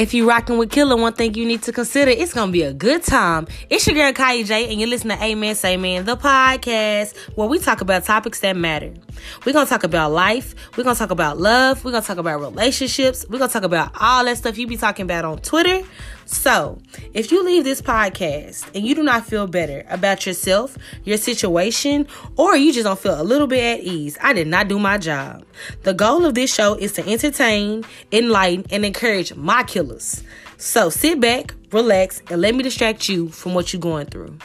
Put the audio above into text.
If you rocking with Killer, one thing you need to consider, it's gonna be a good time. It's your girl Kai J, and you're listening to Amen Say Man, the podcast where we talk about topics that matter. We're gonna talk about life, we're gonna talk about love, we're gonna talk about relationships, we're gonna talk about all that stuff you be talking about on Twitter. So, if you leave this podcast and you do not feel better about yourself, your situation, or you just don't feel a little bit at ease, I did not do my job. The goal of this show is to entertain, enlighten, and encourage my killers. So sit back, relax, and let me distract you from what you're going through.